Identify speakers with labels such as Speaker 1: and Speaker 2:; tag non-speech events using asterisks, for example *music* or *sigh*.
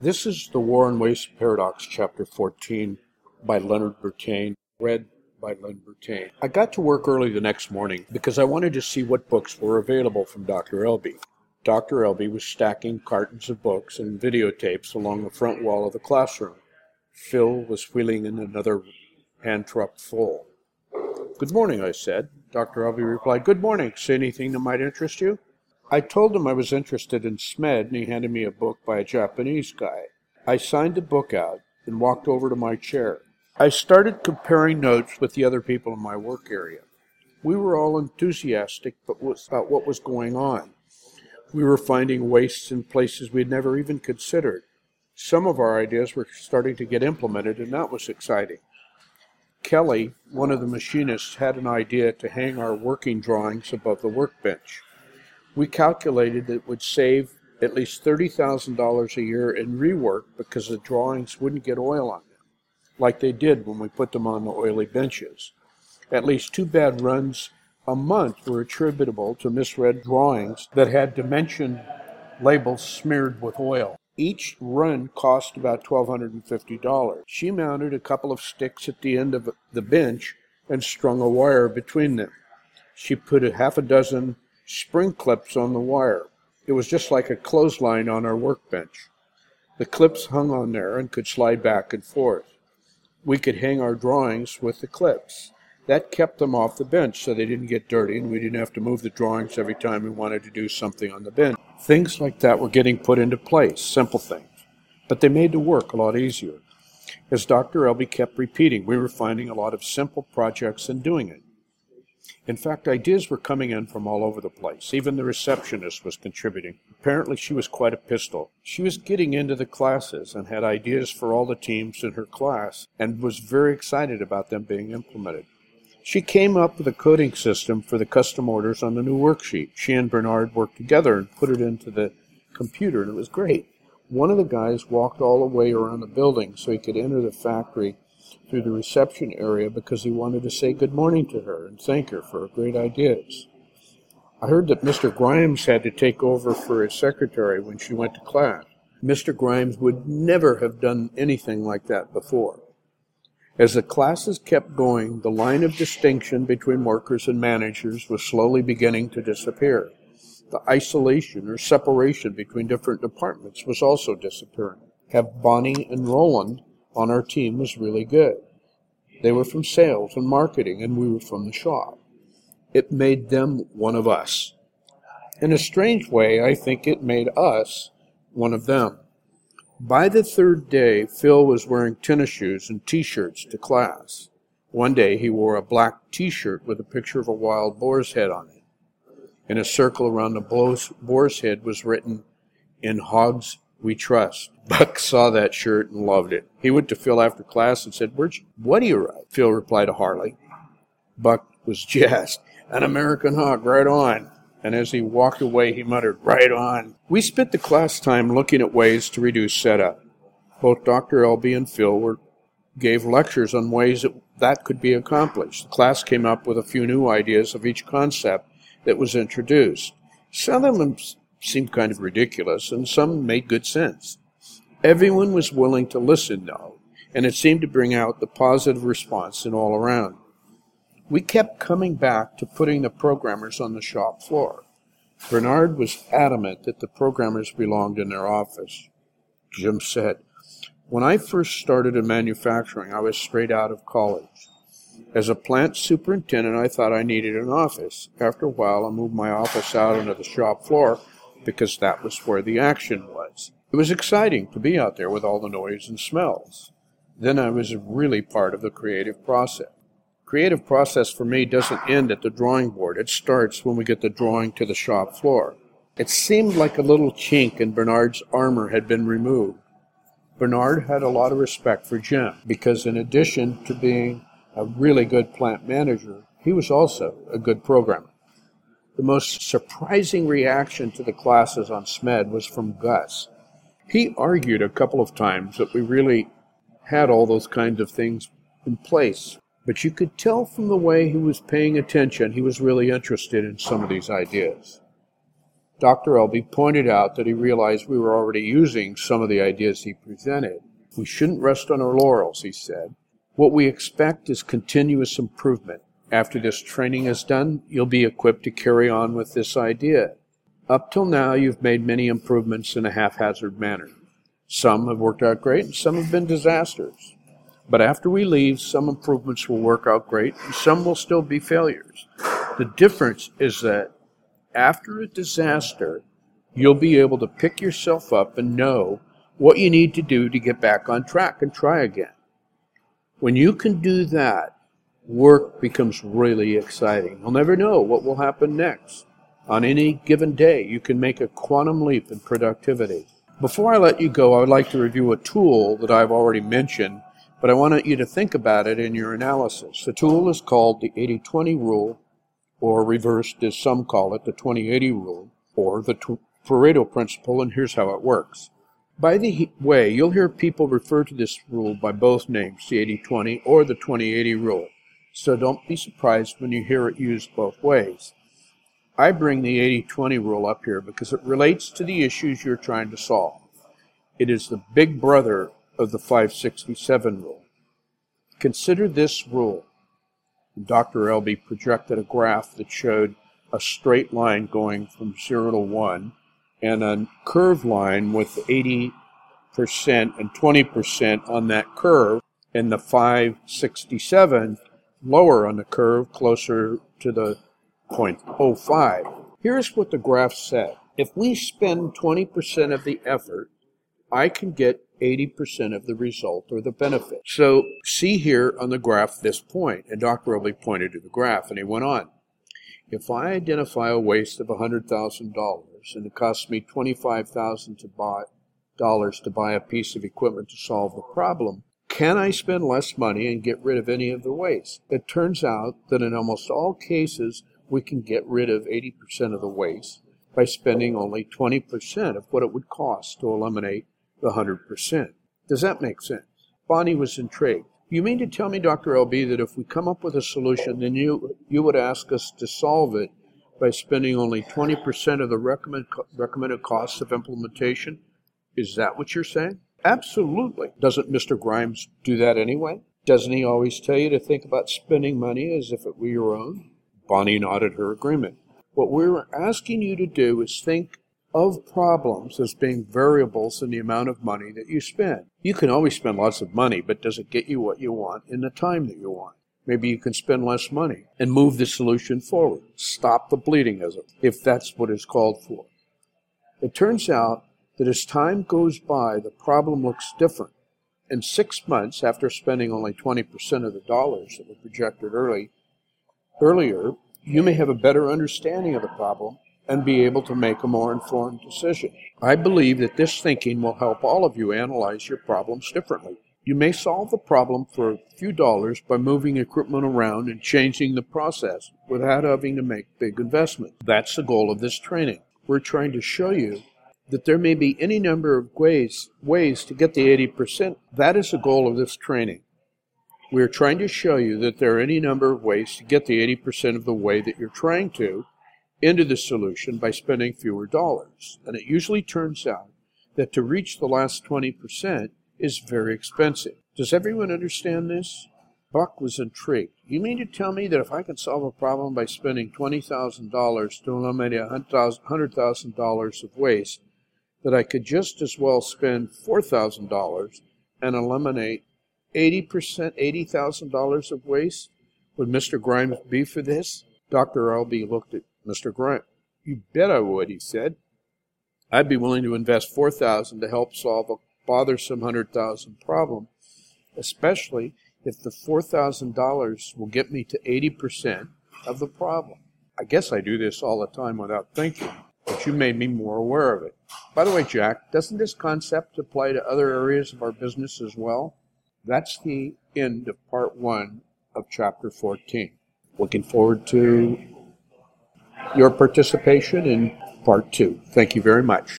Speaker 1: This is The War on Waste Paradox, Chapter 14, by Leonard Bertain, read by Leonard Bertain. I got to work early the next morning because I wanted to see what books were available from Dr. Elby. Dr. Elby was stacking cartons of books and videotapes along the front wall of the classroom. Phil was wheeling in another hand truck full. Good morning, I said. Dr. Elby replied, Good morning. Say anything that might interest you? I told him I was interested in SMED, and he handed me a book by a Japanese guy. I signed the book out and walked over to my chair. I started comparing notes with the other people in my work area. We were all enthusiastic about what was going on. We were finding wastes in places we'd never even considered. Some of our ideas were starting to get implemented, and that was exciting. Kelly, one of the machinists, had an idea to hang our working drawings above the workbench we calculated that it would save at least $30,000 a year in rework because the drawings wouldn't get oil on them, like they did when we put them on the oily benches. At least two bad runs a month were attributable to misread drawings that had dimension labels smeared with oil. Each run cost about $1,250. She mounted a couple of sticks at the end of the bench and strung a wire between them. She put a half a dozen spring clips on the wire. It was just like a clothesline on our workbench. The clips hung on there and could slide back and forth. We could hang our drawings with the clips. That kept them off the bench so they didn't get dirty and we didn't have to move the drawings every time we wanted to do something on the bench. Things like that were getting put into place, simple things. But they made the work a lot easier. As Dr. Elby kept repeating, we were finding a lot of simple projects and doing it. In fact, ideas were coming in from all over the place. Even the receptionist was contributing. Apparently, she was quite a pistol. She was getting into the classes and had ideas for all the teams in her class and was very excited about them being implemented. She came up with a coding system for the custom orders on the new worksheet. She and Bernard worked together and put it into the computer, and it was great. One of the guys walked all the way around the building so he could enter the factory through the reception area because he wanted to say good morning to her and thank her for her great ideas. I heard that Mr. Grimes had to take over for his secretary when she went to class. Mr. Grimes would never have done anything like that before. As the classes kept going, the line of distinction between workers and managers was slowly beginning to disappear. The isolation or separation between different departments was also disappearing. Have Bonnie and Roland on our team was really good. They were from sales and marketing, and we were from the shop. It made them one of us. In a strange way, I think it made us one of them. By the third day, Phil was wearing tennis shoes and t shirts to class. One day he wore a black t shirt with a picture of a wild boar's head on it. In a circle around the boar's head was written, In Hogs we trust. *laughs* Buck saw that shirt and loved it. He went to Phil after class and said, Where'd you, what do you write? Phil replied to Harley. Buck was *laughs* jazzed. An American hog, right on. And as he walked away, he muttered, Right on. We spent the class time looking at ways to reduce setup. Both Dr. Elby and Phil were, gave lectures on ways that, that could be accomplished. The class came up with a few new ideas of each concept that was introduced. Some of them seemed kind of ridiculous, and some made good sense. Everyone was willing to listen, though, and it seemed to bring out the positive response in all around. We kept coming back to putting the programmers on the shop floor. Bernard was adamant that the programmers belonged in their office. Jim said, When I first started in manufacturing, I was straight out of college. As a plant superintendent, I thought I needed an office. After a while, I moved my office out onto the shop floor because that was where the action was. It was exciting to be out there with all the noise and smells. Then I was really part of the creative process. Creative process for me doesn't end at the drawing board. It starts when we get the drawing to the shop floor. It seemed like a little chink in Bernard's armor had been removed. Bernard had a lot of respect for Jim because, in addition to being a really good plant manager, he was also a good programmer. The most surprising reaction to the classes on SMED was from Gus. He argued a couple of times that we really had all those kinds of things in place, but you could tell from the way he was paying attention he was really interested in some of these ideas. Dr. Elby pointed out that he realized we were already using some of the ideas he presented. We shouldn't rest on our laurels, he said. What we expect is continuous improvement. After this training is done, you'll be equipped to carry on with this idea. Up till now, you've made many improvements in a haphazard manner. Some have worked out great, and some have been disasters. But after we leave, some improvements will work out great, and some will still be failures. The difference is that after a disaster, you'll be able to pick yourself up and know what you need to do to get back on track and try again. When you can do that, work becomes really exciting. You'll never know what will happen next. On any given day, you can make a quantum leap in productivity. Before I let you go, I would like to review a tool that I've already mentioned, but I want you to think about it in your analysis. The tool is called the 80 20 rule, or reversed as some call it, the 20 80 rule, or the Pareto principle, and here's how it works. By the way, you'll hear people refer to this rule by both names, the 80 20 or the 20 80 rule, so don't be surprised when you hear it used both ways. I bring the 80 20 rule up here because it relates to the issues you're trying to solve. It is the big brother of the 567 rule. Consider this rule. Dr. Elby projected a graph that showed a straight line going from 0 to 1 and a curved line with 80% and 20% on that curve, and the 567 lower on the curve, closer to the 0.05. Here's what the graph said. If we spend 20% of the effort, I can get 80% of the result or the benefit. So see here on the graph this point, and Dr. Elby pointed to the graph, and he went on. If I identify a waste of $100,000 and it costs me 25,000 to buy dollars to buy a piece of equipment to solve the problem, can I spend less money and get rid of any of the waste? It turns out that in almost all cases, we can get rid of 80% of the waste by spending only 20% of what it would cost to eliminate the 100%. Does that make sense? Bonnie was intrigued. You mean to tell me, Dr. Elby, that if we come up with a solution, then you, you would ask us to solve it by spending only 20% of the recommend, recommended costs of implementation? Is that what you're saying? Absolutely. Doesn't Mr. Grimes do that anyway? Doesn't he always tell you to think about spending money as if it were your own? Bonnie nodded her agreement. What we're asking you to do is think of problems as being variables in the amount of money that you spend. You can always spend lots of money, but does it get you what you want in the time that you want? Maybe you can spend less money and move the solution forward. Stop the bleeding, as if that's what is called for. It turns out that as time goes by, the problem looks different. In six months, after spending only 20% of the dollars that were projected early, earlier, you may have a better understanding of the problem and be able to make a more informed decision. I believe that this thinking will help all of you analyze your problems differently. You may solve the problem for a few dollars by moving equipment around and changing the process without having to make big investments. That's the goal of this training. We're trying to show you that there may be any number of ways ways to get the 80%. That is the goal of this training. We are trying to show you that there are any number of ways to get the 80% of the way that you're trying to into the solution by spending fewer dollars. And it usually turns out that to reach the last 20% is very expensive. Does everyone understand this? Buck was intrigued. You mean to tell me that if I can solve a problem by spending $20,000 to eliminate $100,000 of waste, that I could just as well spend $4,000 and eliminate 80%, $80,000 of waste? Would Mr. Grimes be for this? Dr. Elby looked at Mr. Grimes. You bet I would, he said. I'd be willing to invest 4000 to help solve a bothersome 100000 problem, especially if the $4,000 will get me to 80% of the problem. I guess I do this all the time without thinking, but you made me more aware of it. By the way, Jack, doesn't this concept apply to other areas of our business as well? That's the end of part one of chapter 14. Looking forward to your participation in part two. Thank you very much.